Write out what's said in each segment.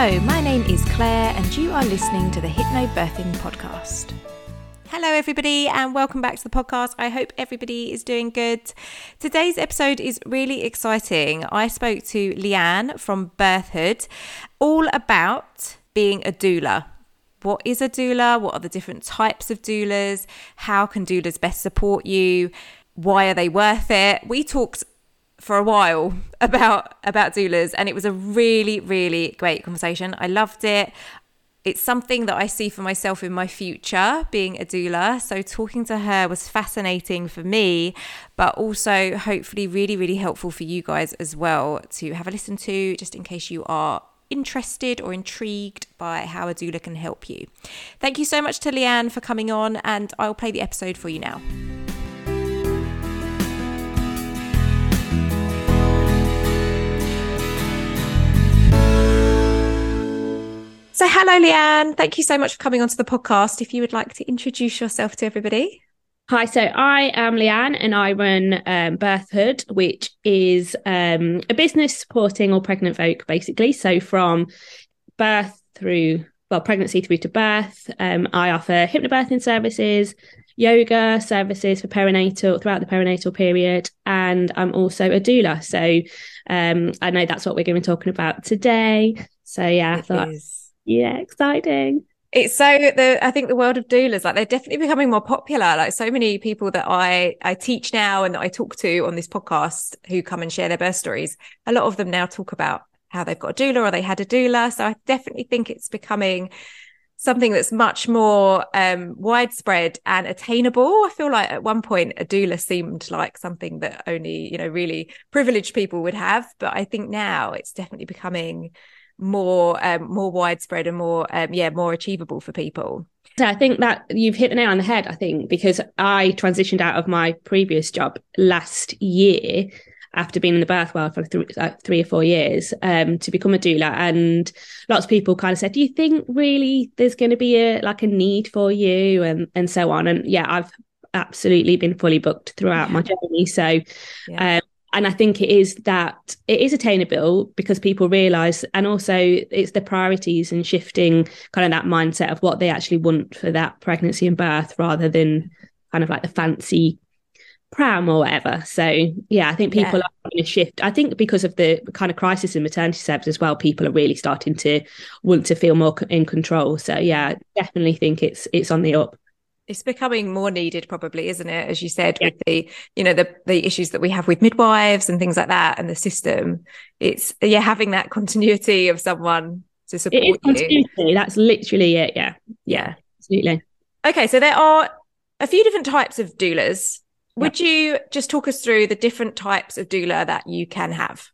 Hello, my name is Claire, and you are listening to the Hypnobirthing Podcast. Hello, everybody, and welcome back to the podcast. I hope everybody is doing good. Today's episode is really exciting. I spoke to Leanne from Birthhood all about being a doula. What is a doula? What are the different types of doulas? How can doulas best support you? Why are they worth it? We talked for a while about about doulas and it was a really really great conversation. I loved it. It's something that i see for myself in my future being a doula. So talking to her was fascinating for me but also hopefully really really helpful for you guys as well to have a listen to just in case you are interested or intrigued by how a doula can help you. Thank you so much to leanne for coming on and i'll play the episode for you now So, hello, Leanne. Thank you so much for coming onto the podcast. If you would like to introduce yourself to everybody. Hi, so I am Leanne and I run um, Birthhood, which is um, a business supporting all pregnant folk, basically. So, from birth through, well, pregnancy through to birth, um, I offer hypnobirthing services, yoga services for perinatal throughout the perinatal period, and I'm also a doula. So, um, I know that's what we're going to be talking about today. So, yeah, it I thought. Is yeah, exciting. It's so the I think the world of doulas like they're definitely becoming more popular. Like so many people that I I teach now and that I talk to on this podcast who come and share their birth stories. A lot of them now talk about how they've got a doula or they had a doula. So I definitely think it's becoming something that's much more um, widespread and attainable. I feel like at one point a doula seemed like something that only, you know, really privileged people would have. But I think now it's definitely becoming more um, more widespread and more um, yeah more achievable for people So I think that you've hit the nail on the head. I think because I transitioned out of my previous job last year after being in the birth world for th- uh, three or four years um, to become a doula, and lots of people kind of said, "Do you think really there's going to be a like a need for you?" and and so on. And yeah, I've absolutely been fully booked throughout yeah. my journey. So yeah. um, and I think it is that it is attainable because people realize, and also it's the priorities and shifting kind of that mindset of what they actually want for that pregnancy and birth rather than kind of like the fancy pram or whatever. So yeah, I think people yeah. are going to shift. I think because of the kind of crisis in maternity service as well, people are really starting to want to feel more in control. So yeah, I definitely think it's it's on the up it's becoming more needed probably isn't it? As you said yeah. with the you know the the issues that we have with midwives and things like that and the system. It's yeah having that continuity of someone to support you. that's literally it. Yeah. Yeah. Absolutely. Okay. So there are a few different types of doulas. Would you just talk us through the different types of doula that you can have?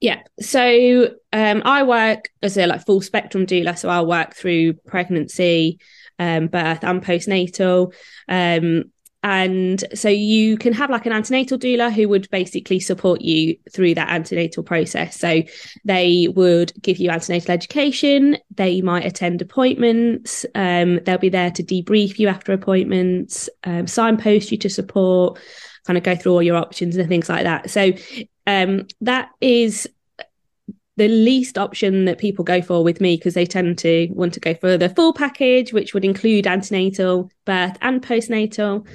Yeah. So um, I work as a like full spectrum doula. So I'll work through pregnancy, um, birth and postnatal. Um, and so you can have like an antenatal doula who would basically support you through that antenatal process. So they would give you antenatal education. They might attend appointments. Um, they'll be there to debrief you after appointments, um, signpost you to support, kind of go through all your options and things like that. So um, that is the least option that people go for with me because they tend to want to go for the full package, which would include antenatal, birth, and postnatal.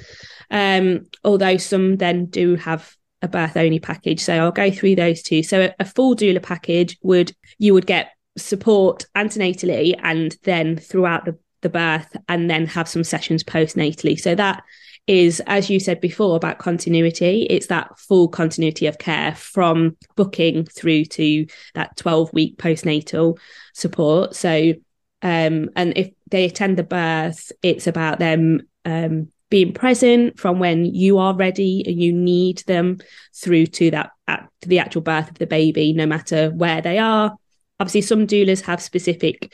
Um, although some then do have a birth only package. So I'll go through those two. So a, a full doula package would you would get support antenatally and then throughout the, the birth and then have some sessions postnatally. So that is, as you said before, about continuity. It's that full continuity of care from booking through to that 12 week postnatal support. So, um, and if they attend the birth, it's about them um, being present from when you are ready and you need them through to that at the actual birth of the baby, no matter where they are. Obviously, some doulas have specific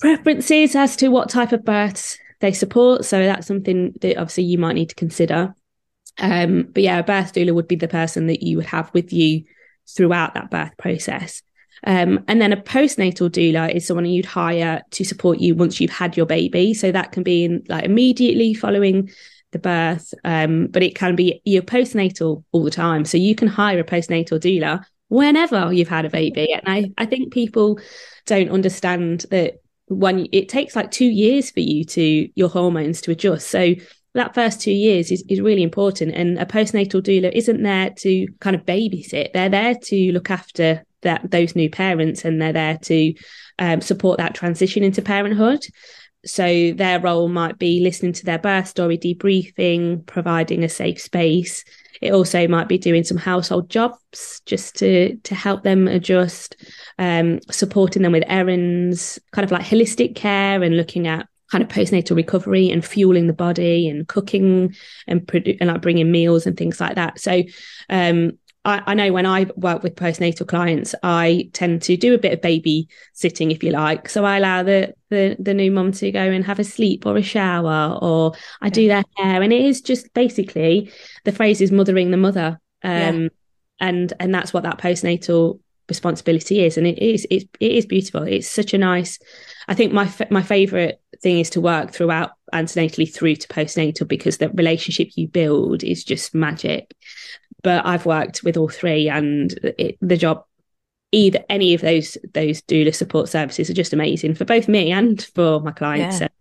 preferences as to what type of births they support. So that's something that obviously you might need to consider. Um, but yeah, a birth doula would be the person that you would have with you throughout that birth process. Um, and then a postnatal doula is someone you'd hire to support you once you've had your baby. So that can be in, like immediately following the birth, um, but it can be your postnatal all the time. So you can hire a postnatal doula whenever you've had a baby. And I, I think people don't understand that when it takes like two years for you to your hormones to adjust. So that first two years is, is really important. And a postnatal doula isn't there to kind of babysit. They're there to look after that those new parents and they're there to um, support that transition into parenthood. So their role might be listening to their birth story, debriefing, providing a safe space. It also might be doing some household jobs just to to help them adjust, um, supporting them with errands, kind of like holistic care and looking at kind of postnatal recovery and fueling the body and cooking and, produ- and like bringing meals and things like that. So um, I, I, know when I work with postnatal clients, I tend to do a bit of baby sitting, if you like. So I allow the the, the new mom to go and have a sleep or a shower, or I do their hair, and it is just basically the phrase is mothering the mother, um, yeah. and and that's what that postnatal responsibility is, and it is it, it is beautiful. It's such a nice. I think my my favorite thing is to work throughout antenatally through to postnatal because the relationship you build is just magic but I've worked with all three, and it, the job either any of those those doula support services are just amazing for both me and for my clients. Yeah. So,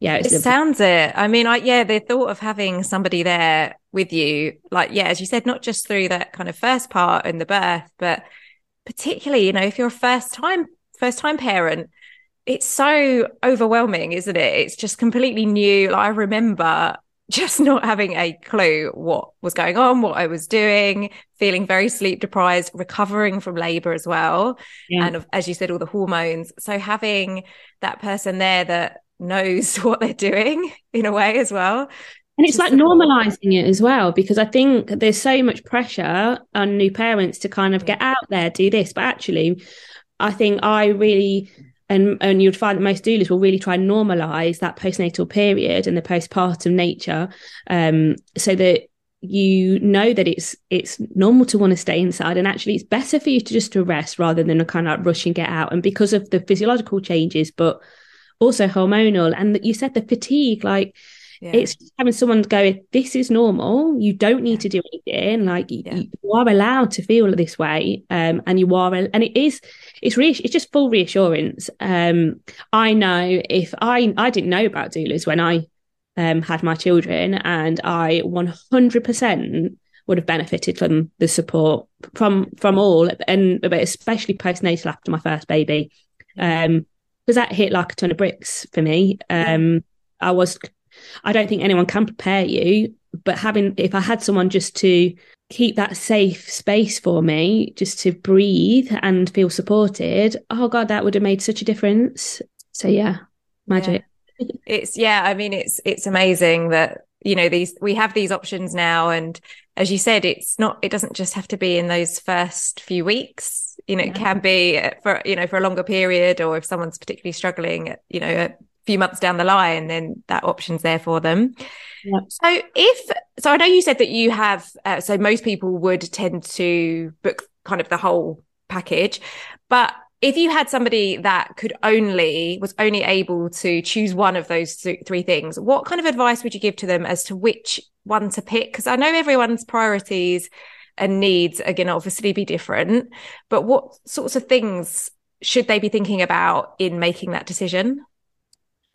yeah, it sounds it. I mean, I yeah, the thought of having somebody there with you, like yeah, as you said, not just through that kind of first part in the birth, but particularly, you know, if you're a first time first time parent, it's so overwhelming, isn't it? It's just completely new. Like I remember just not having a clue what was going on, what I was doing, feeling very sleep deprived, recovering from labor as well. Yeah. And as you said, all the hormones. So having that person there that knows what they're doing in a way as well. And it's like normalizing it as well, because I think there's so much pressure on new parents to kind of get out there, do this. But actually, I think I really and and you'd find that most doulas will really try and normalize that postnatal period and the postpartum nature um, so that you know that it's it's normal to want to stay inside and actually it's better for you to just to rest rather than a kind of rush and get out. And because of the physiological changes but also hormonal and you said the fatigue like yeah. It's having someone go, this is normal. You don't need to do anything. Like yeah. you, you, are allowed to feel this way. Um, and you are, and it is, it's really, it's just full reassurance. Um, I know if I, I didn't know about doulas when I, um, had my children and I 100% would have benefited from the support from, from all and but especially postnatal after my first baby. Um, because that hit like a ton of bricks for me. Um, I was I don't think anyone can prepare you. But having, if I had someone just to keep that safe space for me, just to breathe and feel supported, oh God, that would have made such a difference. So yeah, magic. Yeah. It's, yeah, I mean, it's, it's amazing that, you know, these, we have these options now. And as you said, it's not, it doesn't just have to be in those first few weeks. You know, yeah. it can be uh, for, you know, for a longer period or if someone's particularly struggling, you know, few months down the line, then that option's there for them. So if so, I know you said that you have. Uh, so most people would tend to book kind of the whole package, but if you had somebody that could only was only able to choose one of those th- three things, what kind of advice would you give to them as to which one to pick? Because I know everyone's priorities and needs are going to obviously be different, but what sorts of things should they be thinking about in making that decision?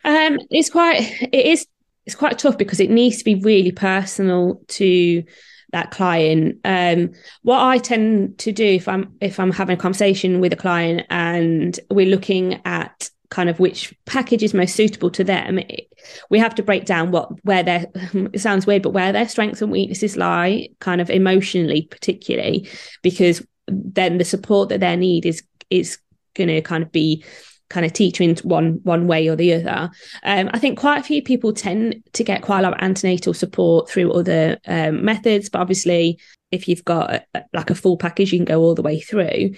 Um, it's quite it is it's quite tough because it needs to be really personal to that client. Um, what I tend to do if I'm if I'm having a conversation with a client and we're looking at kind of which package is most suitable to them, it, we have to break down what where their it sounds weird, but where their strengths and weaknesses lie, kind of emotionally, particularly, because then the support that they need is is going to kind of be kind of teach in one one way or the other. Um, I think quite a few people tend to get quite a lot of antenatal support through other um, methods, but obviously, if you've got a, like a full package, you can go all the way through.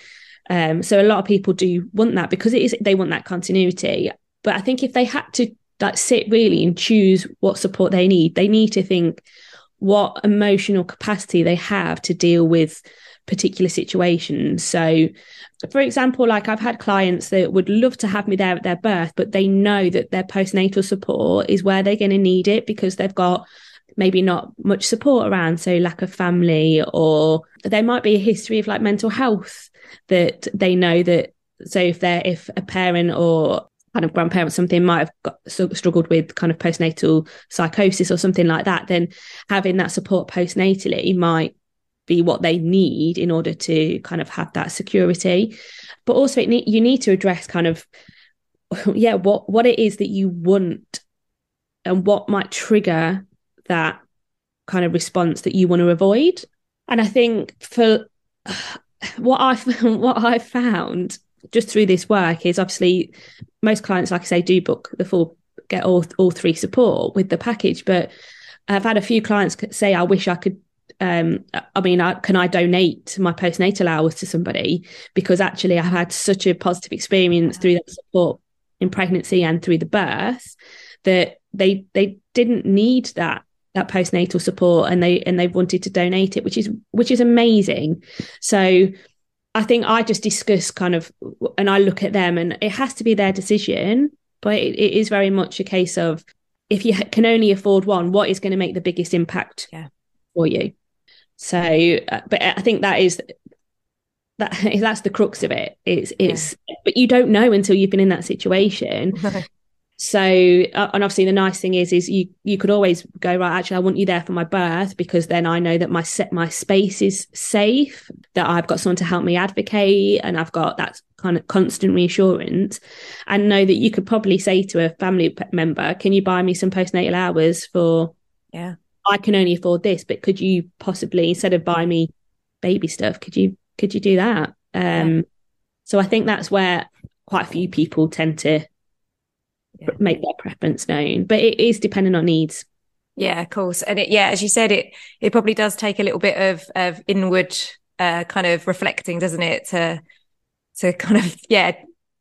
Um, so a lot of people do want that because it is they want that continuity. But I think if they had to like sit really and choose what support they need, they need to think what emotional capacity they have to deal with particular situations. So for example, like I've had clients that would love to have me there at their birth, but they know that their postnatal support is where they're going to need it because they've got maybe not much support around, so lack of family, or there might be a history of like mental health that they know that. So if they're if a parent or kind of grandparents something might have got, struggled with kind of postnatal psychosis or something like that, then having that support postnatally might be what they need in order to kind of have that security. But also, it you need to address kind of yeah what what it is that you want and what might trigger that kind of response that you want to avoid. And I think for what I what I found just through this work is obviously most clients, like I say, do book the full get all all three support with the package. But I've had a few clients say, "I wish I could." Um, I mean, I, can I donate my postnatal hours to somebody because actually I've had such a positive experience through that support in pregnancy and through the birth that they they didn't need that that postnatal support and they and they wanted to donate it which is which is amazing so I think I just discuss kind of, and I look at them, and it has to be their decision. But it, it is very much a case of if you can only afford one, what is going to make the biggest impact yeah. for you? So, uh, but I think that is that that's the crux of it. It's it's, yeah. but you don't know until you've been in that situation. So, uh, and obviously the nice thing is, is you, you could always go, right, actually, I want you there for my birth because then I know that my set, my space is safe, that I've got someone to help me advocate and I've got that kind of constant reassurance and know that you could probably say to a family member, can you buy me some postnatal hours for, yeah, I can only afford this, but could you possibly, instead of buy me baby stuff, could you, could you do that? Um, yeah. so I think that's where quite a few people tend to yeah. make their preference known. But it is dependent on needs. Yeah, of course. And it, yeah, as you said, it it probably does take a little bit of of inward uh, kind of reflecting, doesn't it? To to kind of yeah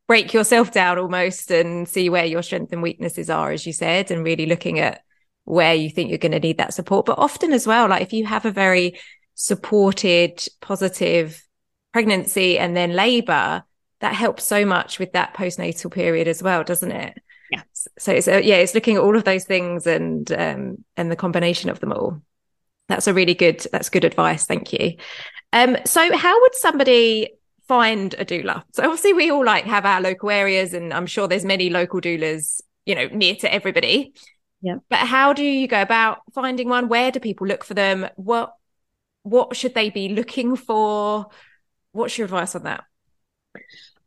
break yourself down almost and see where your strengths and weaknesses are, as you said, and really looking at where you think you're going to need that support. But often as well, like if you have a very supported, positive pregnancy and then labor, that helps so much with that postnatal period as well, doesn't it? yeah. So it's uh, yeah it's looking at all of those things and um and the combination of them all. That's a really good that's good advice. Thank you. Um so how would somebody find a doula? So obviously we all like have our local areas and i'm sure there's many local doulas you know near to everybody yeah. But how do you go about finding one? Where do people look for them? What what should they be looking for? What's your advice on that?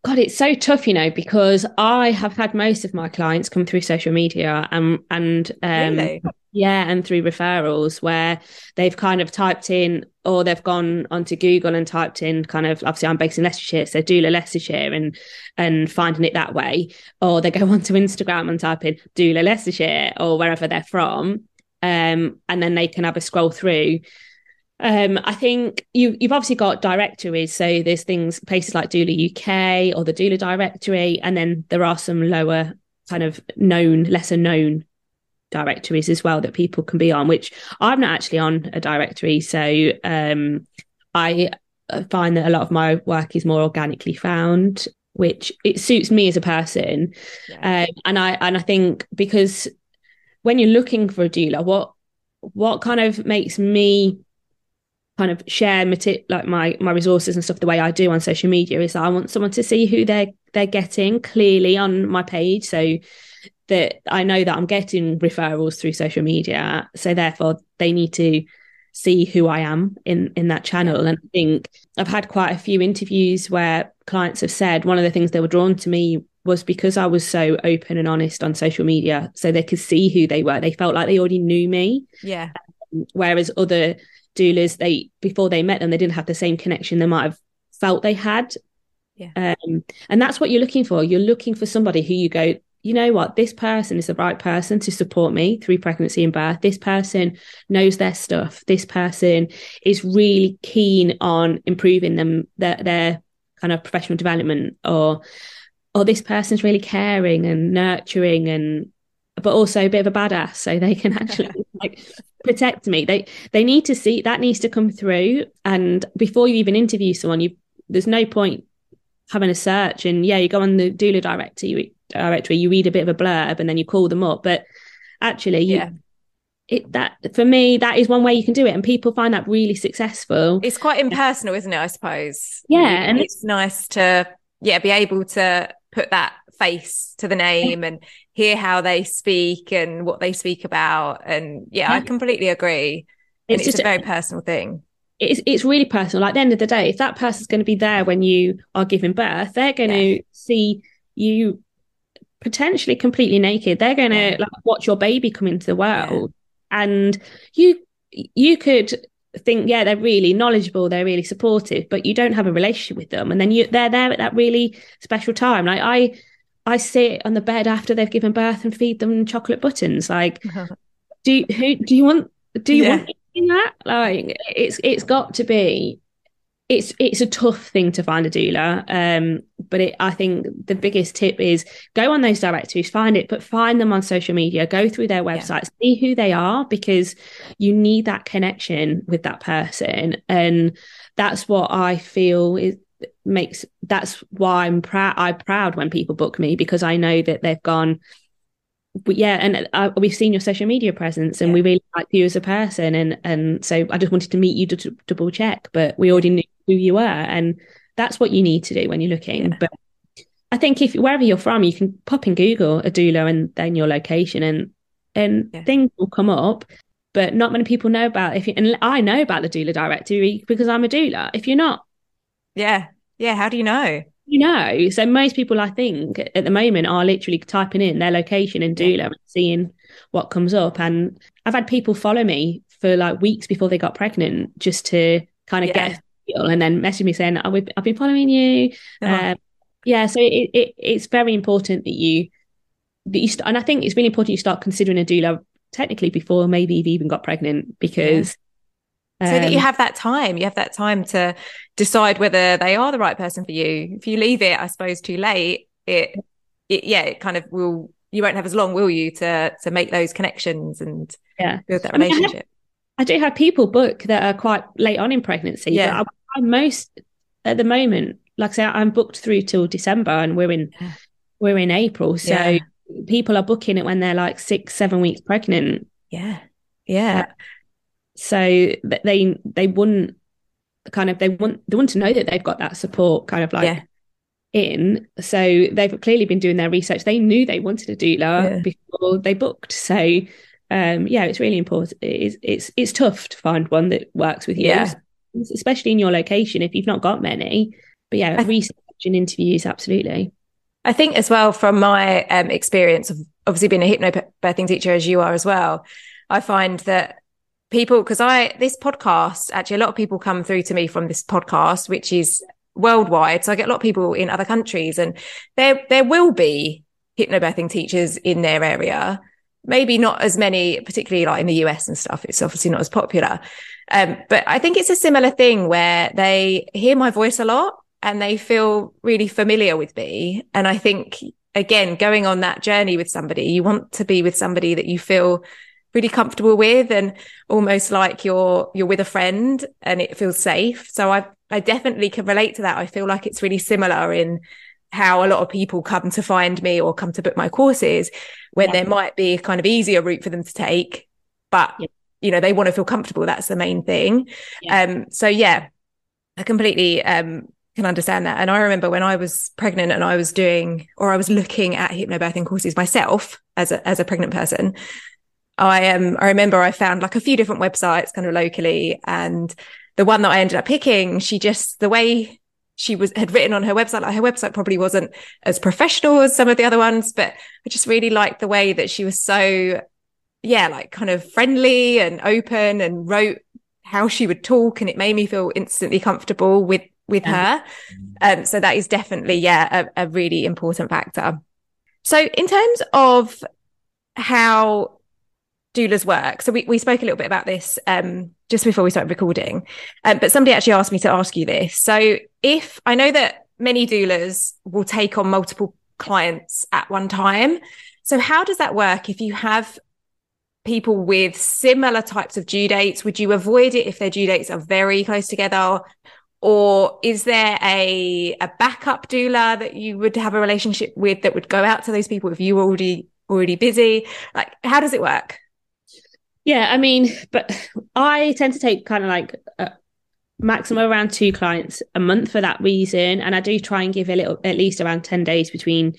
God, it's so tough, you know, because I have had most of my clients come through social media and and um, really? Yeah, and through referrals where they've kind of typed in or they've gone onto Google and typed in kind of obviously I'm based in Leicestershire, so doula Leicestershire and and finding it that way, or they go onto Instagram and type in doula Leicestershire or wherever they're from, um, and then they can have a scroll through um, I think you, you've obviously got directories. So there's things, places like Doula UK or the Doula directory. And then there are some lower kind of known, lesser known directories as well that people can be on, which I'm not actually on a directory. So um, I find that a lot of my work is more organically found, which it suits me as a person. Yeah. Um, and I and I think because when you're looking for a doula, what what kind of makes me kind of share like my my resources and stuff the way I do on social media is that I want someone to see who they're they're getting clearly on my page so that I know that I'm getting referrals through social media so therefore they need to see who I am in in that channel. And I think I've had quite a few interviews where clients have said one of the things they were drawn to me was because I was so open and honest on social media so they could see who they were. They felt like they already knew me. Yeah. Whereas other doulas they before they met them they didn't have the same connection they might have felt they had. Yeah. Um, and that's what you're looking for. You're looking for somebody who you go you know what? This person is the right person to support me through pregnancy and birth. This person knows their stuff. This person is really keen on improving them their, their kind of professional development or or this person's really caring and nurturing and but also a bit of a badass so they can actually like protect me. They they need to see that needs to come through and before you even interview someone you there's no point having a search and yeah you go on the doula directory directory you read a bit of a blurb and then you call them up. But actually you, yeah. it that for me that is one way you can do it and people find that really successful. It's quite impersonal isn't it i suppose? Yeah and it's, it's nice to yeah be able to put that face to the name and hear how they speak and what they speak about. And yeah, yeah. i completely agree. It's, it's just a very personal thing it's it's really personal. Like at the end of the day, if that person's going to be there when you are giving birth, they're going yeah. to see you potentially completely naked. They're going to yeah. like watch your baby come into the world, yeah. and you you could think, yeah, they're really knowledgeable, they're really supportive, but you don't have a relationship with them, and then you they're there at that really special time. Like I I sit on the bed after they've given birth and feed them chocolate buttons. Like, do who do you want? Do you want that like it's it's got to be it's it's a tough thing to find a doula um but it, i think the biggest tip is go on those directories find it but find them on social media go through their websites yeah. see who they are because you need that connection with that person and that's what i feel is makes that's why i'm proud i'm proud when people book me because i know that they've gone but yeah, and uh, we've seen your social media presence, and yeah. we really like you as a person, and and so I just wanted to meet you to, double check, but we already knew who you were, and that's what you need to do when you're looking. Yeah. But I think if wherever you're from, you can pop in Google a doula and then your location, and and yeah. things will come up. But not many people know about if you, and I know about the doula directory because I'm a doula. If you're not, yeah, yeah, how do you know? You know. So most people, I think, at the moment are literally typing in their location and doula and seeing what comes up. And I've had people follow me for like weeks before they got pregnant just to kind of yeah. get feel and then message me saying, I've been following you. Uh-huh. Um, yeah, so it, it, it's very important that you that you st- and I think it's really important you start considering a doula technically before maybe you've even got pregnant because so that you um, have that time you have that time to decide whether they are the right person for you. If you leave it i suppose too late it, it yeah it kind of will you won't have as long will you to to make those connections and yeah. build that relationship I, mean, I, do have people book that are quite late on in pregnancy yeah. I, most at the moment like i say i'm booked through till december and we're in yeah. we're in april. So yeah. people are booking it when they're like six seven weeks pregnant. Yeah. Yeah. Uh, so they they wouldn't kind of they want they want to know that they've got that support kind of like yeah. in so they've clearly been doing their research they knew they wanted a doula yeah. before they booked so um yeah it's really important it's it's it's tough to find one that works with you yeah. especially in your location if you've not got many but yeah research and interviews absolutely I think as well from my um, experience of obviously being a hypnobirthing teacher as you are as well, I find that people because I this podcast actually a lot of people come through to me from this podcast, which is worldwide. So I get a lot of people in other countries, and there there will be hypnobirthing teachers in their area. Maybe not as many, particularly like in the US and stuff. It's obviously not as popular. Um, but I think it's a similar thing where they hear my voice a lot and they feel really familiar with me. And I think again, going on that journey with somebody, you want to be with somebody that you feel really comfortable with and almost like you're you're with a friend and it feels safe so i i definitely can relate to that i feel like it's really similar in how a lot of people come to find me or come to book my courses when yeah. there might be a kind of easier route for them to take but yeah. you know they want to feel comfortable that's the main thing yeah. um so yeah i completely um can understand that and i remember when i was pregnant and i was doing or i was looking at hypnobirthing courses myself as a as a pregnant person I um I remember I found like a few different websites kind of locally and the one that I ended up picking, she just the way she was had written on her website, like her website probably wasn't as professional as some of the other ones, but I just really liked the way that she was so yeah, like kind of friendly and open and wrote how she would talk and it made me feel instantly comfortable with with her. Um, so that is definitely yeah a, a really important factor. So in terms of how doulas work. So we, we spoke a little bit about this um, just before we started recording. Um, but somebody actually asked me to ask you this. So if I know that many doulas will take on multiple clients at one time. So how does that work if you have people with similar types of due dates? Would you avoid it if their due dates are very close together? Or is there a, a backup doula that you would have a relationship with that would go out to those people if you were already already busy? Like, how does it work? Yeah, I mean, but I tend to take kind of like a maximum around two clients a month for that reason, and I do try and give a little, at least around ten days between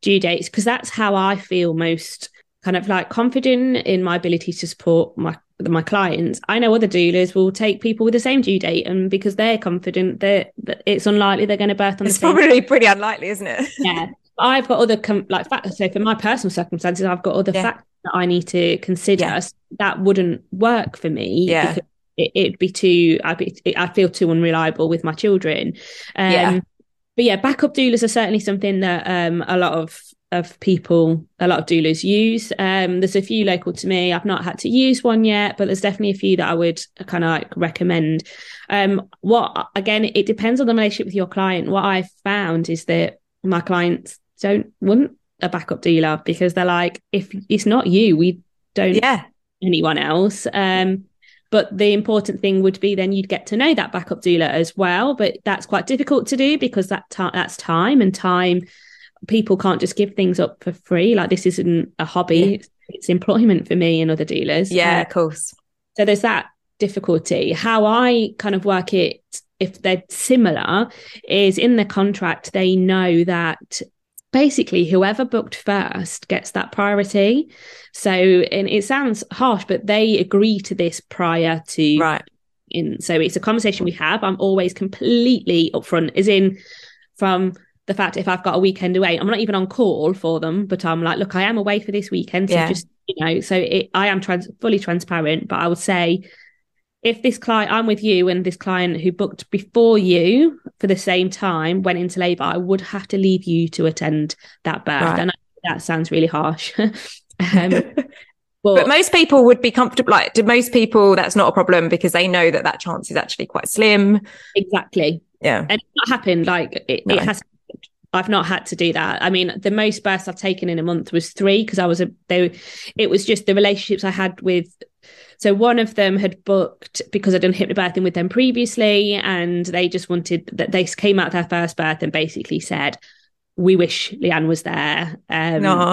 due dates because that's how I feel most kind of like confident in my ability to support my my clients. I know other doulas will take people with the same due date, and because they're confident that, that it's unlikely they're going to birth on it's the same. It's probably pretty unlikely, isn't it? Yeah, I've got other com- like factors. So for my personal circumstances, I've got other Yeah. factors that I need to consider. Yeah. That wouldn't work for me. Yeah. because it, it'd be too. I'd be. I'd feel too unreliable with my children. Um, Yeah. But yeah, backup doulas are certainly something that um, a lot of of people, a lot of doulas use. Um, there's a few local to me. I've not had to use one yet, but there's definitely a few that I would kind of like recommend. Um, what again, it depends on the relationship with your client. What I've found is that my clients don't want a backup doula because they're like, if it's not you, we don't Yeah. anyone else. Um, but the important thing would be then you'd get to know that backup doula as well. But that's quite difficult to do because that that's time and time. People can't just give things up for free. Like this isn't a hobby; Yeah. it's, it's employment for me and other doulas. Yeah, Uh, of course. so there's that difficulty. How I kind of work it, if they're similar, is in the contract, they know that basically whoever booked first gets that priority. So, and it sounds harsh, but they agree to this prior to Right. in so it's a conversation we have i'm always completely upfront as in from the fact if i've got a weekend away i'm not even on call for them but i'm like look i am away for this weekend so Yeah. just you know so it, i am trans- fully transparent but i would say if this client i'm with you and this client who booked before you for the same time went into labor i would have to leave you to attend that birth Right. and that sounds really harsh um, But most people would be comfortable. Like, to most people, that's not a problem because they know that that chance is actually quite slim. exactly Yeah. and it's not happened like it, No. it has i've not had to do that i mean the most births i've taken in a month was three because i was a they it was just the relationships i had with so one of them had booked because i'd done hypnobirthing with them previously and they just wanted that they came out their first birth and basically said we wish leanne was there um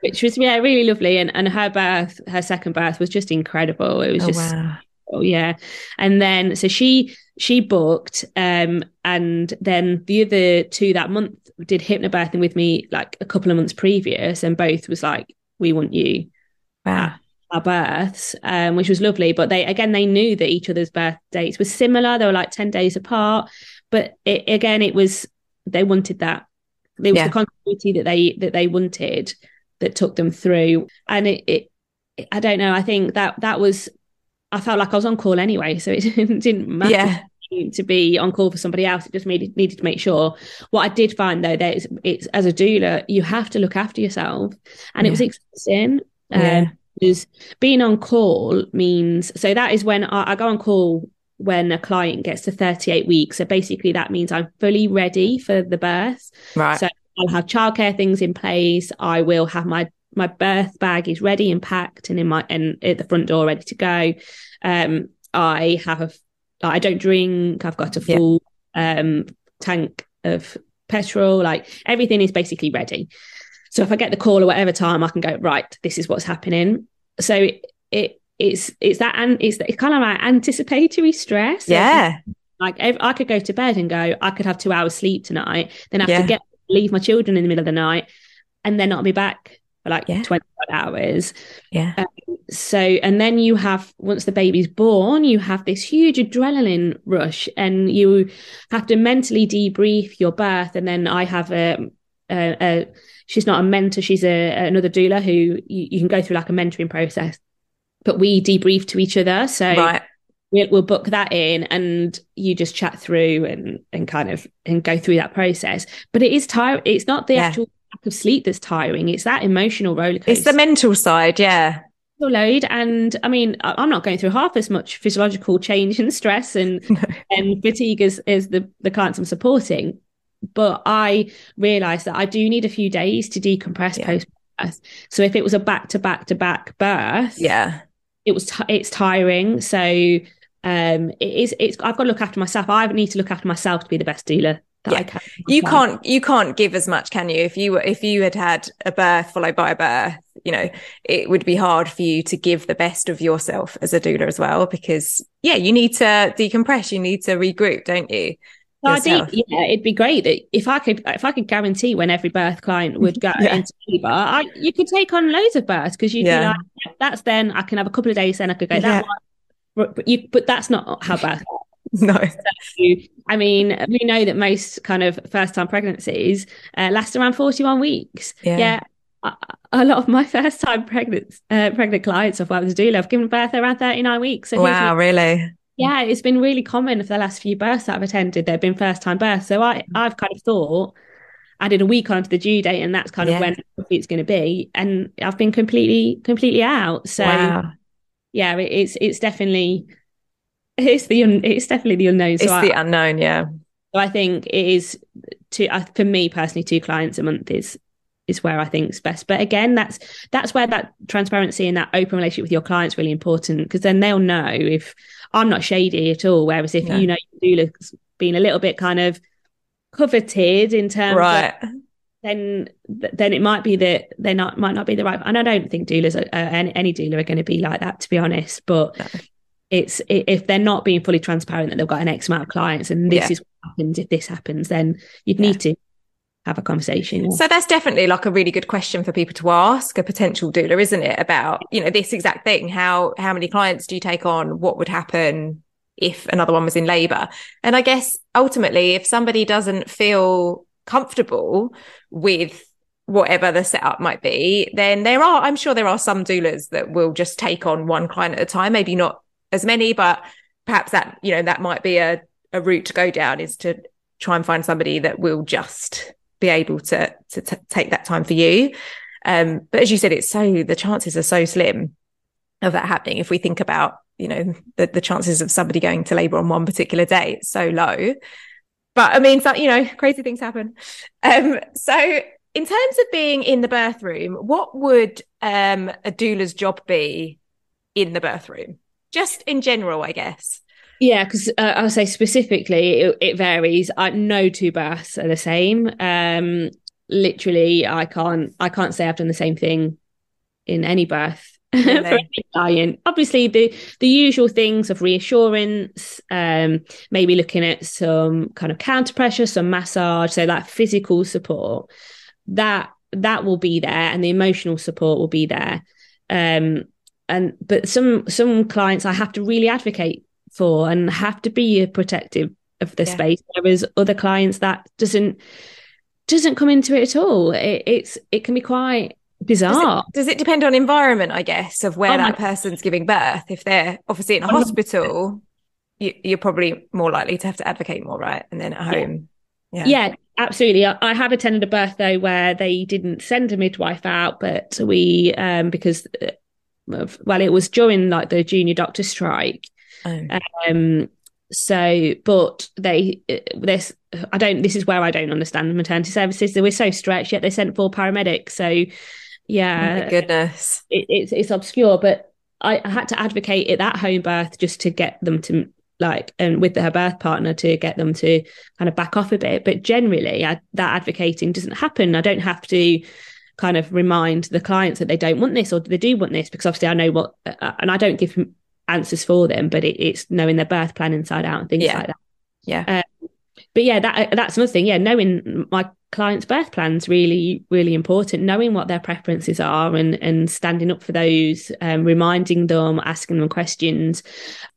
which was yeah really lovely and and her birth her second birth was just incredible it was Oh, just wow. Oh yeah. And then so she she booked um and then the other two that month did hypnobirthing with me like a couple of months previous and both was like we want you Wow. Our births um which was lovely but they again they knew that each other's birth dates were similar they were like 10 days apart but it, again it was they wanted that it was Yeah. the continuity that they that they wanted that took them through and it, it I don't know I think that that was I felt like I was on call anyway, so it didn't matter Yeah. to be on call for somebody else. It just made, needed to make sure. What I did find though, that it's, it's as a doula, you have to look after yourself, and it was exhausting. Yeah. Um, because being on call means so that is when I, I go on call when a client gets to 38 weeks. So basically, that means I'm fully ready for the birth. Right. So I'll have childcare things in place. I will have my my birth bag is ready and packed and in my and at the front door ready to go. Um, I have a I don't drink. I've got a Yeah. full um tank of petrol. Like everything is basically ready. So if I get the call at whatever time, I can go right. This is what's happening. So it, it it's it's that and it's, it's kind of like anticipatory stress. yeah. Like if I could go to bed and go, I could have two hours sleep tonight, then I have Yeah. to get leave my children in the middle of the night, and then not be back for like Yeah. twenty hours. Yeah. Um, so and then you have once the baby's born, you have this huge adrenaline rush, and you have to mentally debrief your birth. And then I have a, a, a she's not a mentor, she's a another doula who you, you can go through like a mentoring process. But we debrief to each other, so Right. we'll, we'll book that in and you just chat through and and kind of and go through that process but it is tiring it's not the Yeah. actual lack of sleep that's tiring it's that emotional roller coaster It's the mental side. Yeah. load and i mean i'm not going through half as much physiological change and stress and and fatigue as, as the the clients i'm supporting but i realized that i do need a few days to decompress Yeah. post birth so if it was a back to back to back birth Yeah. it was t- it's tiring so um it is it's i've got to look after myself i need to look after myself to be the best doula that Yeah. i can You can't you can't give as much, can you? If you were if you had had a birth followed by a birth, you know, it would be hard for you to give the best of yourself as a doula as well, because yeah, you need to decompress, you need to regroup, don't you? I think yeah, it'd be great that if I could if I could guarantee when every birth client would go yeah. into labour, I, you could take on loads of births because you'd yeah. be like, that's then I can have a couple of days, then I could go that one. But you, but that's not how birth. no, so, I mean, we know that most kind of first time pregnancies uh, last around forty one weeks. Yeah. yeah a lot of my first time pregnant uh, pregnant clients of what I was doula have given birth around 39 weeks. So wow, really? Yeah, it's been really common for the last few births that I've attended. They've been first time births. So I, I've kind of thought I did a week onto the due date, and that's kind yeah. of when it's going to be. And I've been completely, completely out. So wow. yeah, it, it's it's definitely it's the un, it's definitely the unknown. So it's I, the unknown, yeah. So I think it is to uh, for me personally, two clients a month is is where I think is best. But again, that's that's where that transparency and that open relationship with your clients really important because then they'll know if I'm not shady at all. Whereas if you know you do being a little bit kind of coveted in terms right. of then then it might be that they're not might not be the right and I don't think doulas are, uh, any, any doula are going to be like that to be honest but no. it's if they're not being fully transparent that they've got an X amount of clients and this yeah. is what happens if this happens then you'd yeah. need to have a conversation. So that's definitely like a really good question for people to ask a potential doula, isn't it? About, you know, this exact thing. How how many clients do you take on? What would happen if another one was in labor? And I guess ultimately, if somebody doesn't feel comfortable with whatever the setup might be, then there are, I'm sure there are some doulas that will just take on one client at a time, maybe not as many, but perhaps that, you know, that might be a, a route to go down is to try and find somebody that will just be able to to t- take that time for you. Um, but as you said, it's so the chances are so slim of that happening. If we think about you know the, the chances of somebody going to labour on one particular day, it's so low. But I mean, so, you know, crazy things happen. Um, so in terms of being in the birth room, what would um, a doula's job be in the birth room? Just in general, I guess. Yeah, because uh, I'll say specifically, it, it, varies. I no two births are the same. Um, literally, I can't I can't say I've done the same thing in any birth. Really? for any client. Obviously, the the usual things of reassurance, um, maybe looking at some kind of counter pressure, some massage, so that physical support that that will be there, and the emotional support will be there. Um, and but some some clients I have to really advocate for and have to be protective of the yeah. space. Whereas other clients that doesn't doesn't come into it at all. It, it's it can be quite bizarre does it, does it, depend on environment i guess of where oh that person's giving birth? If they're obviously in a hospital you, are probably more likely to have to advocate more right and then at home. Yeah, yeah. yeah absolutely. I, I have attended a birth though where they didn't send a midwife out but we um because uh, well it was during like the junior doctor strike Oh. Um, so, but they, this, I don't, this is where I don't understand maternity services. They were so stretched, yet they sent four paramedics. So, yeah. Oh goodness. It, it's, it's obscure, but I, I had to advocate at that home birth just to get them to like and with her birth partner to get them to kind of back off a bit but generally I, that advocating doesn't happen i don't have to kind of remind the clients that they don't want this or they do want this because obviously i know what uh, and i don't give answers for them, but it, it's knowing their birth plan inside out and things yeah. like that. Yeah. Um, but yeah, that that's another thing. Yeah, knowing my clients' birth plans really, really important. Knowing what their preferences are and and standing up for those, um, reminding them, asking them questions.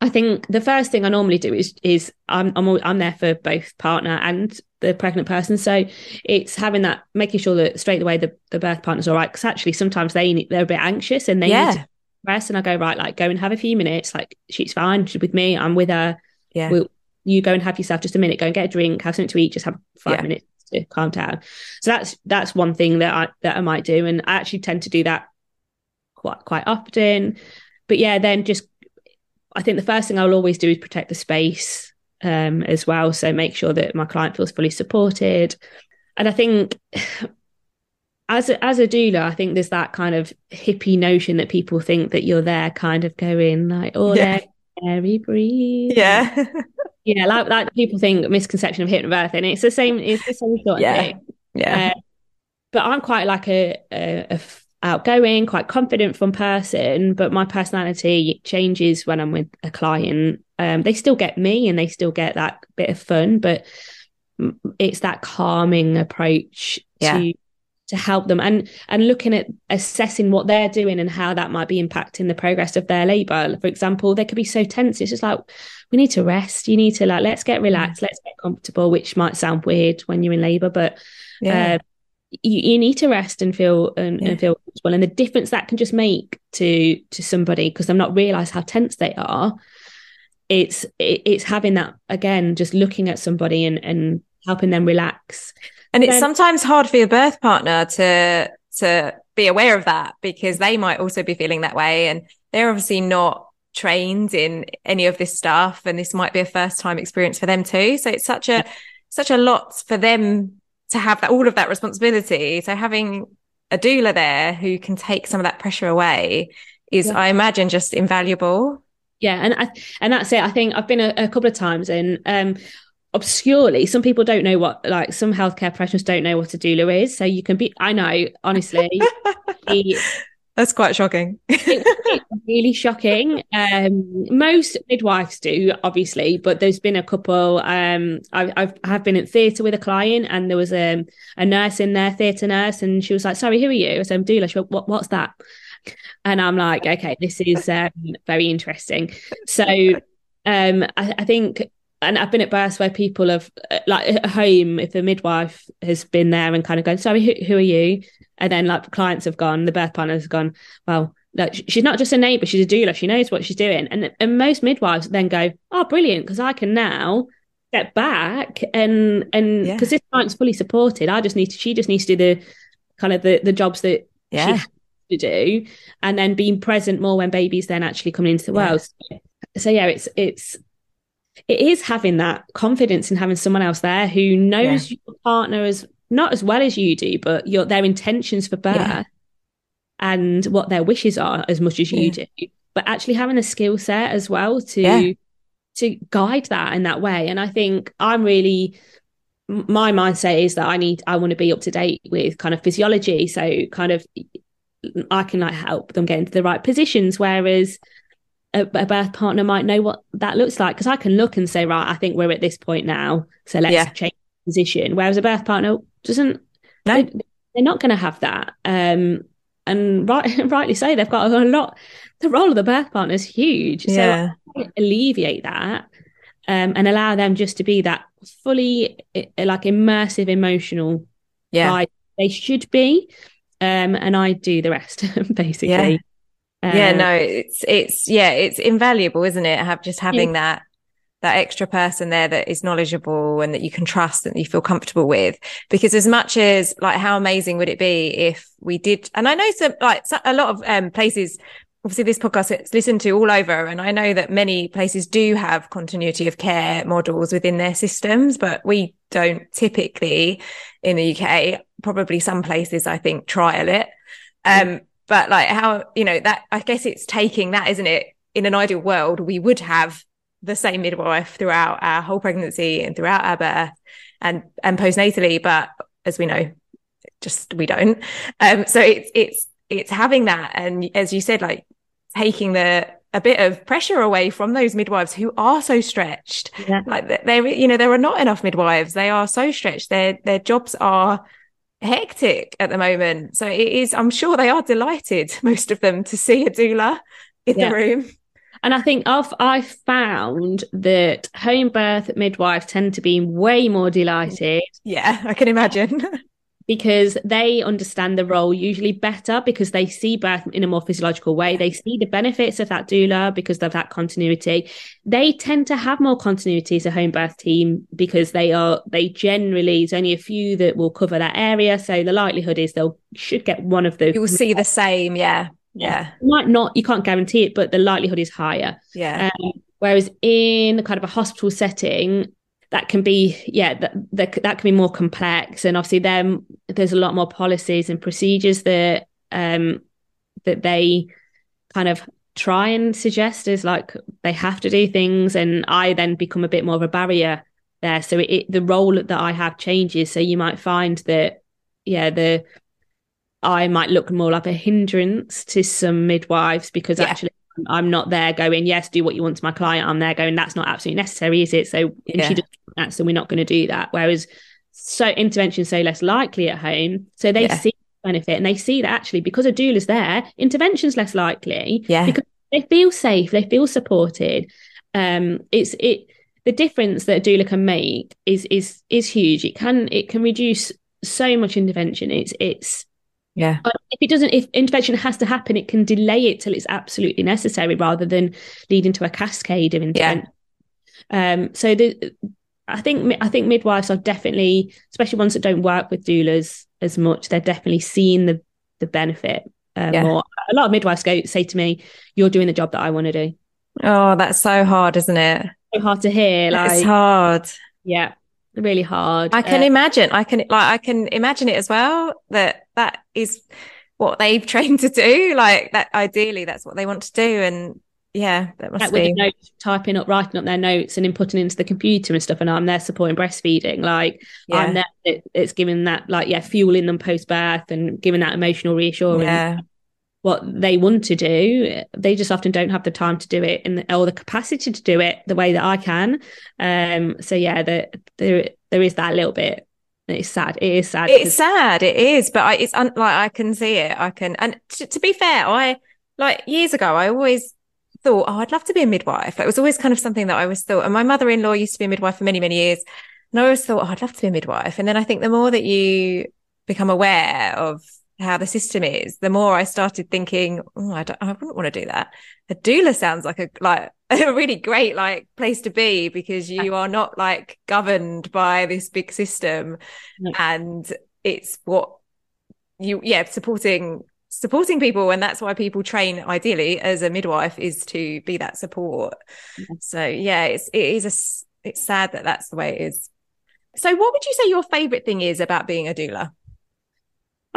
I think the first thing I normally do is is I'm I'm I'm there for both partner and the pregnant person. So it's having that, making sure that straight away the, the birth partner's all right. Because actually, sometimes they they're a bit anxious and they yeah. need and I go, right, like go and have a few minutes. Like she's fine. She's with me. I'm with her. Yeah. We'll, you go and have yourself just a minute, go and get a drink, have something to eat, just have five yeah. minutes to calm down. So that's that's one thing that I that I might do. And I actually tend to do that quite quite often. But yeah, then just I think the first thing I'll always do is protect the space um, as well. So make sure that my client feels fully supported. And I think as a, as a doula, I think there's that kind of hippie notion that people think that you're there, kind of going like, "Oh, yeah. airy breathe." Yeah, yeah, like like people think misconception of hypnobirthing. It's the same. It's the same sort yeah. of thing. Yeah. Uh, but I'm quite like a, a, a outgoing, quite confident from person, but my personality changes when I'm with a client. Um, they still get me and they still get that bit of fun, but it's that calming approach yeah. to to help them and and looking at assessing what they're doing and how that might be impacting the progress of their labor for example they could be so tense it's just like we need to rest you need to like let's get relaxed let's get comfortable which might sound weird when you're in labor but yeah. Uh, you, you, need to rest and feel and, yeah. and feel comfortable and the difference that can just make to to somebody because they've not realized how tense they are it's it, it's having that again just looking at somebody and and helping them relax and it's sometimes hard for your birth partner to to be aware of that because they might also be feeling that way. And they're obviously not trained in any of this stuff. And this might be a first time experience for them too. So it's such a such a lot for them to have that, all of that responsibility. So having a doula there who can take some of that pressure away is yeah. i imagine just invaluable. Yeah. And I, and that's it. I think i've been a, a couple of times in um obscurely. Some people don't know what like some healthcare professionals don't know what a doula is. So you can be i know honestly that's quite shocking. It's really shocking. Um most midwives do obviously but there's been a couple um I've, I've have been in theatre with a client and there was a, um, a nurse in there theatre nurse and she was like sorry who are you? I said i'm doula. She went, what, what's that? And i'm like okay this is um, very interesting. So um I, I think and I've been at births where people have uh, like at home if the midwife has been there and kind of going, sorry, who, who are you? And then like clients have gone, the birth partner has gone, well, like she's not just a neighbor, she's a doula. She knows what she's doing. And, and most midwives then go, oh, brilliant, because I can now get back and and because yeah. this client's fully supported. I just need to, she just needs to do the kind of the the jobs that yeah. she has to do, and then being present more when babies then actually coming into the yeah. world. So, so yeah, it's it's it is having that confidence in having someone else there who knows yeah. your partner as not as well as you do, but your their intentions for birth yeah. and what their wishes are as much as you yeah. do. But actually having a skill set as well to to guide that in that way. And I think I'm really my mindset is that I need I want to be up to date with kind of physiology. So kind of I can like help them get into the right positions. Whereas a, a birth partner might know what that looks like because I can look and say, right, I think we're at this point now, so let's yeah. change position. Whereas a birth partner doesn't. No. They, they're not going to have that. Um, and right, rightly so, they've got a lot. The role of the birth partner is huge. Yeah. So alleviate that um, and allow them just to be that fully like immersive emotional yeah. guide they should be. Um, and I do the rest basically. Yeah. Uh, yeah, no, it's it's yeah, it's invaluable, isn't it? Have just having yeah. that that extra person there that is knowledgeable and that you can trust and that you feel comfortable with. Because as much as like how amazing would it be if we did, and I know some like a lot of um, places. Obviously, this podcast it's listened to all over, and I know that many places do have continuity of care models within their systems, but we don't typically in the UK. Probably some places, I think, trial it. Um, but like how, you know, that I guess it's taking that, isn't it? In an ideal world, we would have the same midwife throughout our whole pregnancy and throughout our birth and and postnatally, but as we know, just we don't. Um, so it's it's it's having that, and as you said, like taking the a bit of pressure away from those midwives who are so stretched. Yeah. Like they, you know, there are not enough midwives. They are so stretched. Their their jobs are hectic at the moment. So it is, I'm sure they are delighted, most of them, to see a doula in yeah. the room. And I think I've I've found that home birth midwives tend to be way more delighted. Yeah, I can imagine. because they understand the role usually better because they see birth in a more physiological way. They see the benefits of that doula because of that continuity. They tend to have more continuity as a home birth team because they are, they generally, there's only a few that will cover that area. So the likelihood is they'll should get one of the. You will see the same. Yeah. Yeah. You might not, you can't guarantee it, but the likelihood is higher. Yeah. Um, whereas in kind of a hospital setting, that can be yeah that, that that can be more complex. And obviously then there's a lot more policies and procedures that um that they kind of try and suggest is like they have to do things. And i then become a bit more of a barrier there. So it, it the role that i have changes. So you might find that yeah the I might look more like a hindrance to some midwives because Yeah. actually I'm not there going, yes, do what you want to my client. I'm there going, that's not absolutely necessary, is it? So and Yeah. she doesn't that, so we're not going to do that. Whereas so intervention so less likely at home. So they Yeah. see the benefit and they see that actually because a doula's there, intervention's less likely. Yeah. Because they feel safe, they feel supported. Um, it's it the difference that a doula can make is is is huge. It can it can reduce so much intervention. It's it's Yeah. If it doesn't, if intervention has to happen, it can delay it till it's absolutely necessary rather than leading to a cascade of intervention. Um, so the, I think I think midwives are definitely, especially ones that don't work with doulas as much, they're definitely seeing the the benefit uh, Yeah. more. A lot of midwives go say to me, "You're doing the job that I want to do." Oh, that's so hard, isn't it? So hard to hear. Like, it's hard. yeah, really hard. I can Uh, imagine. I can like I can imagine it as well that that is what they've trained to do. Like that ideally that's what they want to do and yeah, that must like be notes, typing up, writing up their notes, and inputting into the computer and stuff. And I'm there supporting breastfeeding. Like yeah. I'm there. It, it's giving that, like, yeah, fueling them post birth and giving that emotional reassurance. yeah. What they want to do, they just often don't have the time to do it and or the capacity to do it the way that I can. Um. So yeah, there there there is that little bit. It's sad. It is sad. It's sad. It is, but I, it's un, like I can see it. I can, and to, to be fair, I like years ago, I always thought, oh, I'd love to be a midwife. Like, it was always kind of something that I always thought. And my mother-in-law used to be a midwife for many, many years, and I always thought, oh, I'd love to be a midwife. And then I think the more that you become aware of how the system is, the more I started thinking, oh, I don't, I wouldn't want to do that. A doula sounds like a like a really great like place to be because you are not like governed by this big system No. and it's what you yeah supporting supporting people. And that's why people train ideally as a midwife is to be that support. So yeah it's it is a it's sad that that's the way it is. So what would you say your favorite thing is about being a doula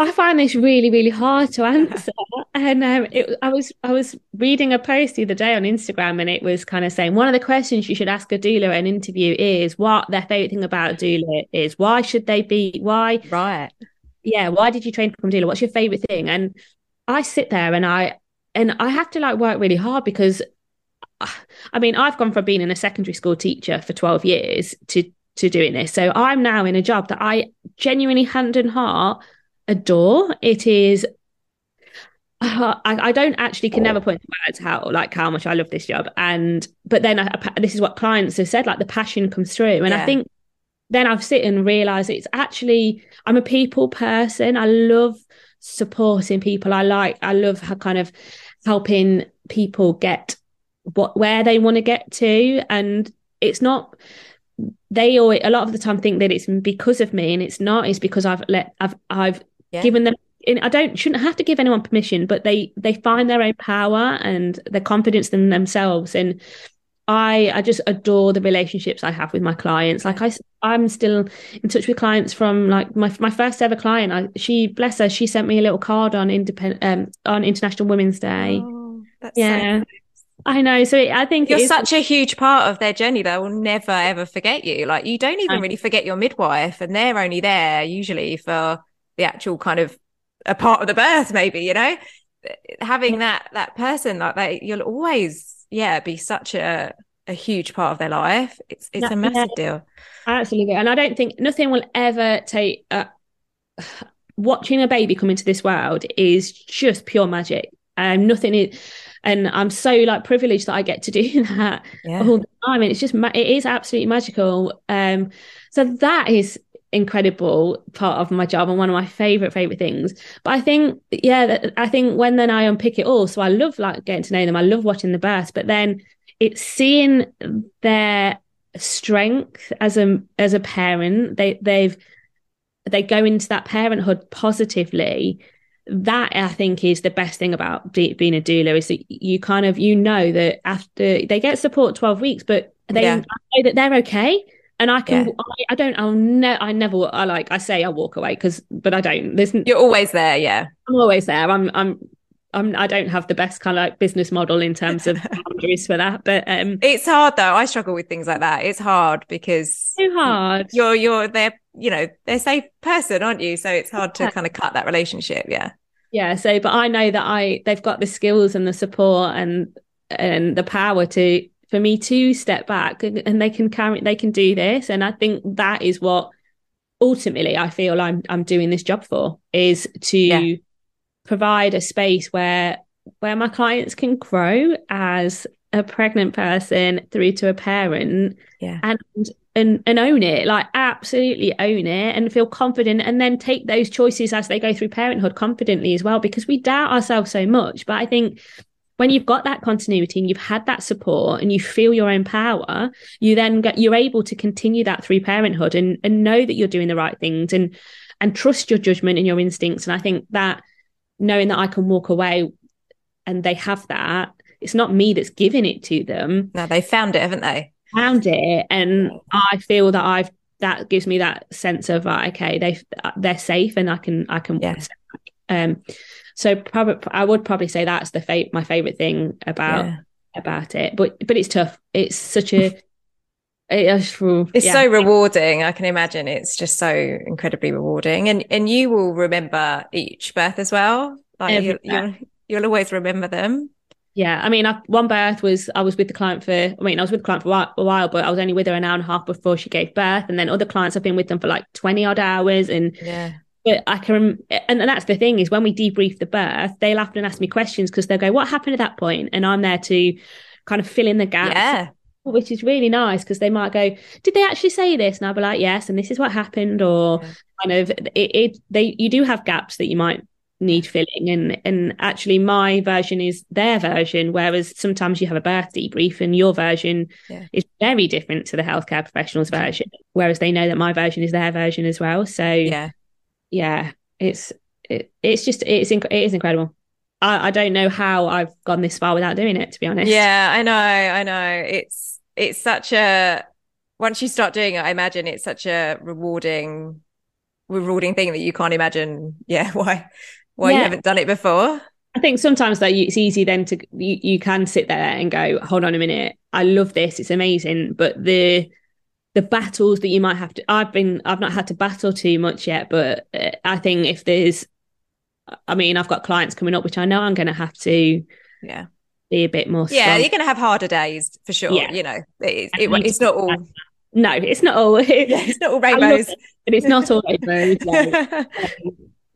I find this really, really hard to answer. and um, it, I was I was reading a post the other day on Instagram, and it was kind of saying one of the questions you should ask a doula at an interview is what their favorite thing about a doula is. Why should they be? Why? right Yeah, why did you train to become a doula? What's your favorite thing? And I sit there and I and I have to like work really hard because I mean I've gone from being in a secondary school teacher for 12 years to to doing this. So I'm now in a job that I genuinely hand and heart adore. It is uh, I, I don't actually can never point words how like how much I love this job. And but then I, this is what clients have said like the passion comes through. And Yeah. I think then I've sit and realized it's actually I'm a people person. I love supporting people. I like I love how kind of helping people get what where they want to get to. And it's not they always a lot of the time think that it's because of me and it's not. It's because I've let I've I've Yeah. given them I don't shouldn't have to give anyone permission but they they find their own power and their confidence in themselves and I I just adore the relationships I have with my clients like I I'm still in touch with clients from like my my first ever client I she bless her she sent me a little card on independent um on International Women's Day Oh, that's so yeah I know so I think You're such a huge part of their journey. They will never ever forget you. Like you don't even really forget your midwife, and they're only there usually for the actual kind of a part of the birth, maybe. You know, having that that person like that, you'll always yeah be such a a huge part of their life. It's it's Yeah, a massive deal. Absolutely. And I don't think nothing will ever take uh, watching a baby come into this world is just pure magic. And nothing is, and I'm so like privileged that I get to do that Yeah, all the time. And it's just, ma- it is absolutely magical. Um, so that is incredible part of my job and one of my favorite favorite things. But i think yeah i think when then i unpick it all so i love like getting to know them i love watching the birth but then it's seeing their strength as a as a parent they they've they go into that parenthood positively. That i think is the best thing about being a doula is that you kind of you know that after they get support 12 weeks but they Yeah. know that they're okay and i can Yeah. I, I don't i'll ne- i never i like i say i walk away because but i don't there's you're always there. Yeah, i'm always there i'm i'm I'm, I don't have the best kind of like business model in terms of boundaries for that, but um, it's hard though. I struggle with things like that. It's hard because too hard. you're you're they're you know, they're a safe person, aren't you? So it's hard to kind of cut that relationship. Yeah. Yeah. So, but I know that I, they've got the skills and the support and, and the power to, for me to step back and they can carry, they can do this. And I think that is what ultimately I feel I'm, I'm doing this job for is to yeah. provide a space where, where my clients can grow as a pregnant person through to a parent yeah. and and and own it like absolutely own it and feel confident and then take those choices as they go through parenthood confidently as well because we doubt ourselves so much but i think when you've got that continuity and you've had that support and you feel your own power you then get you're able to continue that through parenthood and and know that you're doing the right things and and trust your judgment and your instincts. And i think that knowing that i can walk away and they have that it's not me that's giving it to them. No they found it haven't they? Found it. And i feel that i've that gives me that sense of uh, okay they they're safe and i can i can yeah. um so probably i would probably say that's the fa- my favorite thing about yeah. about it but but it's tough it's such a it's, it's yeah. so rewarding i can imagine it's just so incredibly rewarding and and you will remember each birth as well like you, you'll, you'll always remember them yeah, I mean, I, one birth was I was with the client for. I mean, I was with the client for a while, a while, but I was only with her an hour and a half before she gave birth. And then other clients, I've been with them for like twenty odd hours. And yeah, but I can, and, and that's the thing is when we debrief the birth, they'll often ask me questions because they'll go, "What happened at that point?" And I'm there to kind of fill in the gaps. Yeah. Which is really nice because they might go, "Did they actually say this?" And I'll be like, "Yes," and this is what happened, or yeah. kind of it, it. They you do have gaps that you might need filling and and actually my version is their version whereas sometimes you have a birth debrief and your version yeah. is very different to the healthcare professionals version whereas they know that my version is their version as well so yeah yeah it's it, it's just it's inc- it is incredible I, I don't know how I've gone this far without doing it to be honest yeah I know I know it's it's such a once you start doing it I imagine it's such a rewarding rewarding thing that you can't imagine yeah why why yeah. you haven't done it before. I think sometimes though it's easy then to you, you can sit there and go, hold on a minute, I love this, it's amazing, but the the battles that you might have to I've been I've not had to battle too much yet, but uh, I think if there's I mean I've got clients coming up which I know I'm going to have to yeah be a bit more yeah strong. you're going to have harder days for sure yeah. you know it, it, it's not all no it's not all yeah, it's not all rainbows it, but it's not all rainbows no.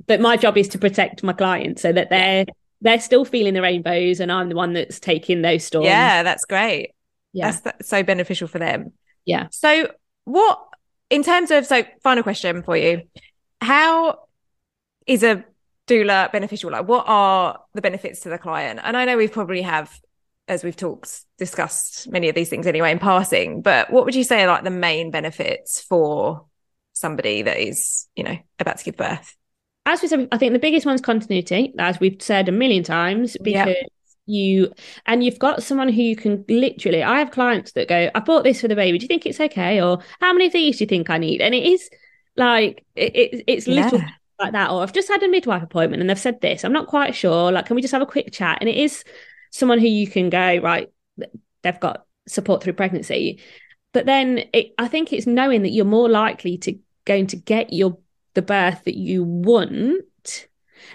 but my job is to protect my clients so that they're they're still feeling the rainbows and I'm the one that's taking those storms. Yeah, that's great. Yeah. That's, that's so beneficial for them. Yeah. So what in terms of so final question for you. How is a doula beneficial? Like what are the benefits to the client? And I know we probably have as we've talked discussed many of these things anyway in passing, but what would you say are like the main benefits for somebody that is, you know, about to give birth? as we said, I think the biggest one's continuity, as we've said a million times, because yep. You and you've got someone who you can literally. I have clients that go, "I bought this for the baby. Do you think it's okay?" Or "How many of these do you think I need?" And it is like it, it it's yeah. little like that. Or I've just had a midwife appointment and they've said this. I'm not quite sure. Like, can we just have a quick chat? And it is someone who you can go right. They've got support through pregnancy, but then it, I think it's knowing that you're more likely to going to get your the birth that you want.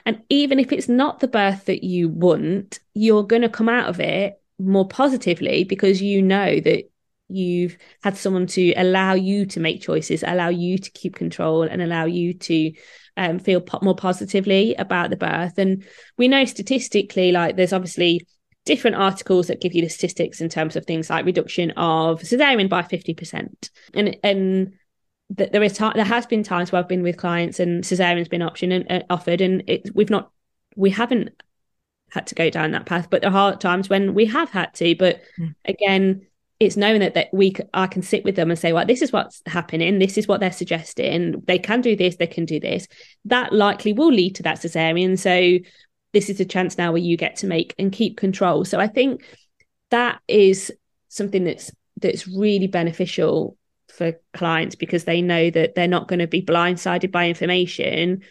And even if it's not the birth that you want, you're going to come out of it more positively because you know that you've had someone to allow you to make choices, allow you to keep control, and allow you to um, feel po- more positively about the birth. And we know statistically, like there's obviously different articles that give you the statistics in terms of things like reduction of cesarean by 50%. And and that there is t- there has been times where I've been with clients and cesarean's been option and uh, offered, and it, we've not we haven't had to go down that path, but there are times when we have had to. But mm. again, it's knowing that that we I can sit with them and say, well, this is what's happening, this is what they're suggesting. They can do this, they can do this. That likely will lead to that cesarean. So this is a chance now where you get to make and keep control. So I think that is something that's that's really beneficial for clients because they know that they're not going to be blindsided by information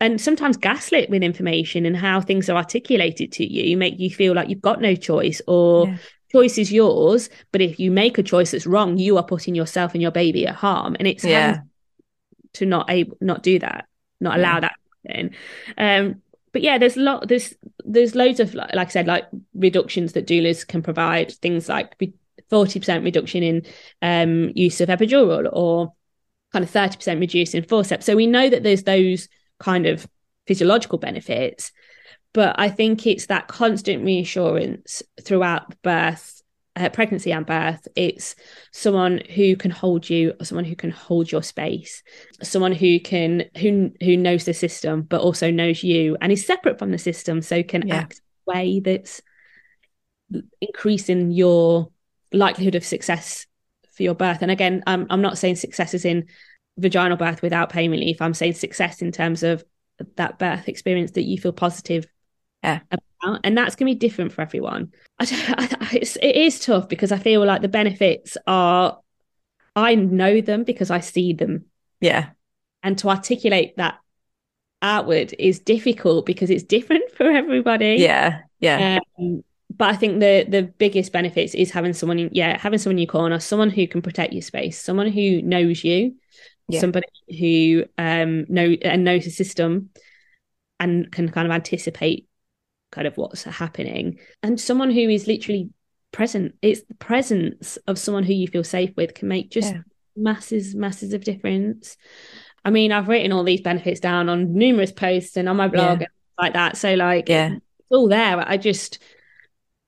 and sometimes gaslit with information and how things are articulated to you make you feel like you've got no choice or yeah. choice is yours but if you make a choice that's wrong you are putting yourself and your baby at harm and it's yeah to not able not do that, not allow that in. Um, but yeah, there's a lot. There's there's loads of like I said, like reductions that doulas can provide. Things like forty percent reduction in um, use of epidural, or kind of thirty percent reduce in forceps. So we know that there's those kind of physiological benefits. But I think it's that constant reassurance throughout birth uh, pregnancy and birth it's someone who can hold you someone who can hold your space someone who can who who knows the system but also knows you and is separate from the system so can yeah. act a way that's increasing your likelihood of success for your birth and again I'm, I'm not saying success is in vaginal birth without pain relief i'm saying success in terms of that birth experience that you feel positive yeah. about. And that's going to be different for everyone. I, I, it's, it is tough because I feel like the benefits are, I know them because I see them. Yeah. And to articulate that outward is difficult because it's different for everybody. Yeah. Yeah. Um, but I think the the biggest benefits is having someone, in, yeah, having someone in your corner, someone who can protect your space, someone who knows you, yeah. somebody who um know and knows the system, and can kind of anticipate kind of what's happening and someone who is literally present it's the presence of someone who you feel safe with can make just yeah. masses masses of difference i mean i've written all these benefits down on numerous posts and on my blog yeah. and like that so like yeah it's all there i just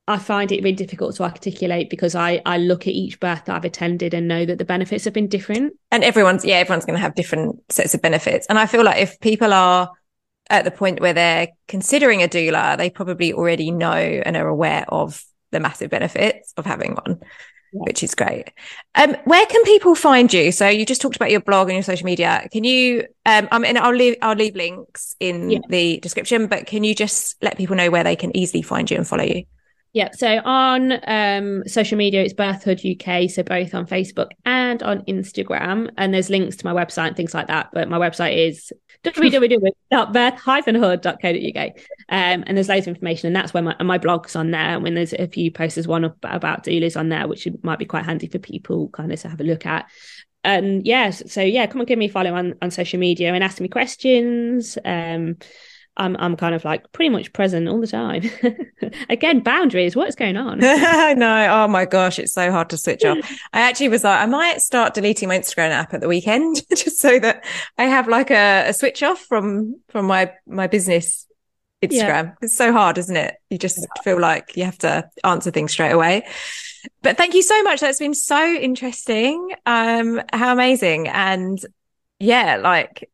I find it really difficult to articulate because I I look at each birth that I've attended and know that the benefits have been different. And everyone's yeah, everyone's going to have different sets of benefits. And I feel like if people are at the point where they're considering a doula, they probably already know and are aware of the massive benefits of having one, yeah. which is great. Um, where can people find you? So you just talked about your blog and your social media. Can you? Um, I mean, I'll leave I'll leave links in yeah. the description, but can you just let people know where they can easily find you and follow you? Yeah, so on um, social media, it's Birthhood UK, so both on Facebook and on Instagram. And there's links to my website and things like that. But my website is www.birth-hood.co.uk. Um, and there's loads of information, and that's where my, my blog's on there. And when there's a few posts, there's one about doulas on there, which might be quite handy for people kind of to have a look at. And yeah, so yeah, come and give me a follow on, on social media and ask me questions. Um, I'm I'm kind of like pretty much present all the time. Again, boundaries. What's going on? Know. Oh my gosh, it's so hard to switch off. I actually was like, I might start deleting my Instagram app at the weekend just so that I have like a, a switch off from from my my business Instagram. Yeah. It's so hard, isn't it? You just feel like you have to answer things straight away. But thank you so much. That's been so interesting. Um, how amazing. And yeah, like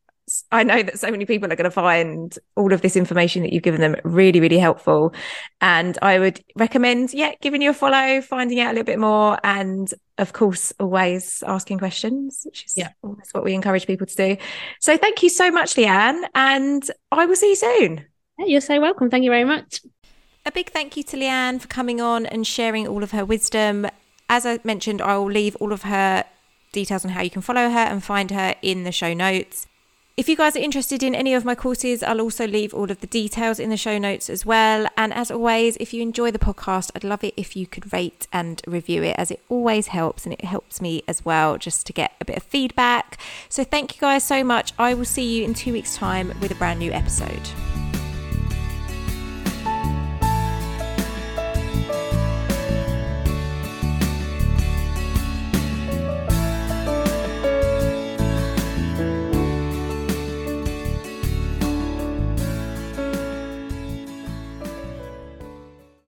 I know that so many people are going to find all of this information that you've given them really, really helpful. And I would recommend, yeah, giving you a follow, finding out a little bit more, and of course, always asking questions, which is yeah. always what we encourage people to do. So thank you so much, Leanne, and I will see you soon. You're so welcome. Thank you very much. A big thank you to Leanne for coming on and sharing all of her wisdom. As I mentioned, I will leave all of her details on how you can follow her and find her in the show notes. If you guys are interested in any of my courses, I'll also leave all of the details in the show notes as well. And as always, if you enjoy the podcast, I'd love it if you could rate and review it, as it always helps and it helps me as well just to get a bit of feedback. So thank you guys so much. I will see you in two weeks' time with a brand new episode.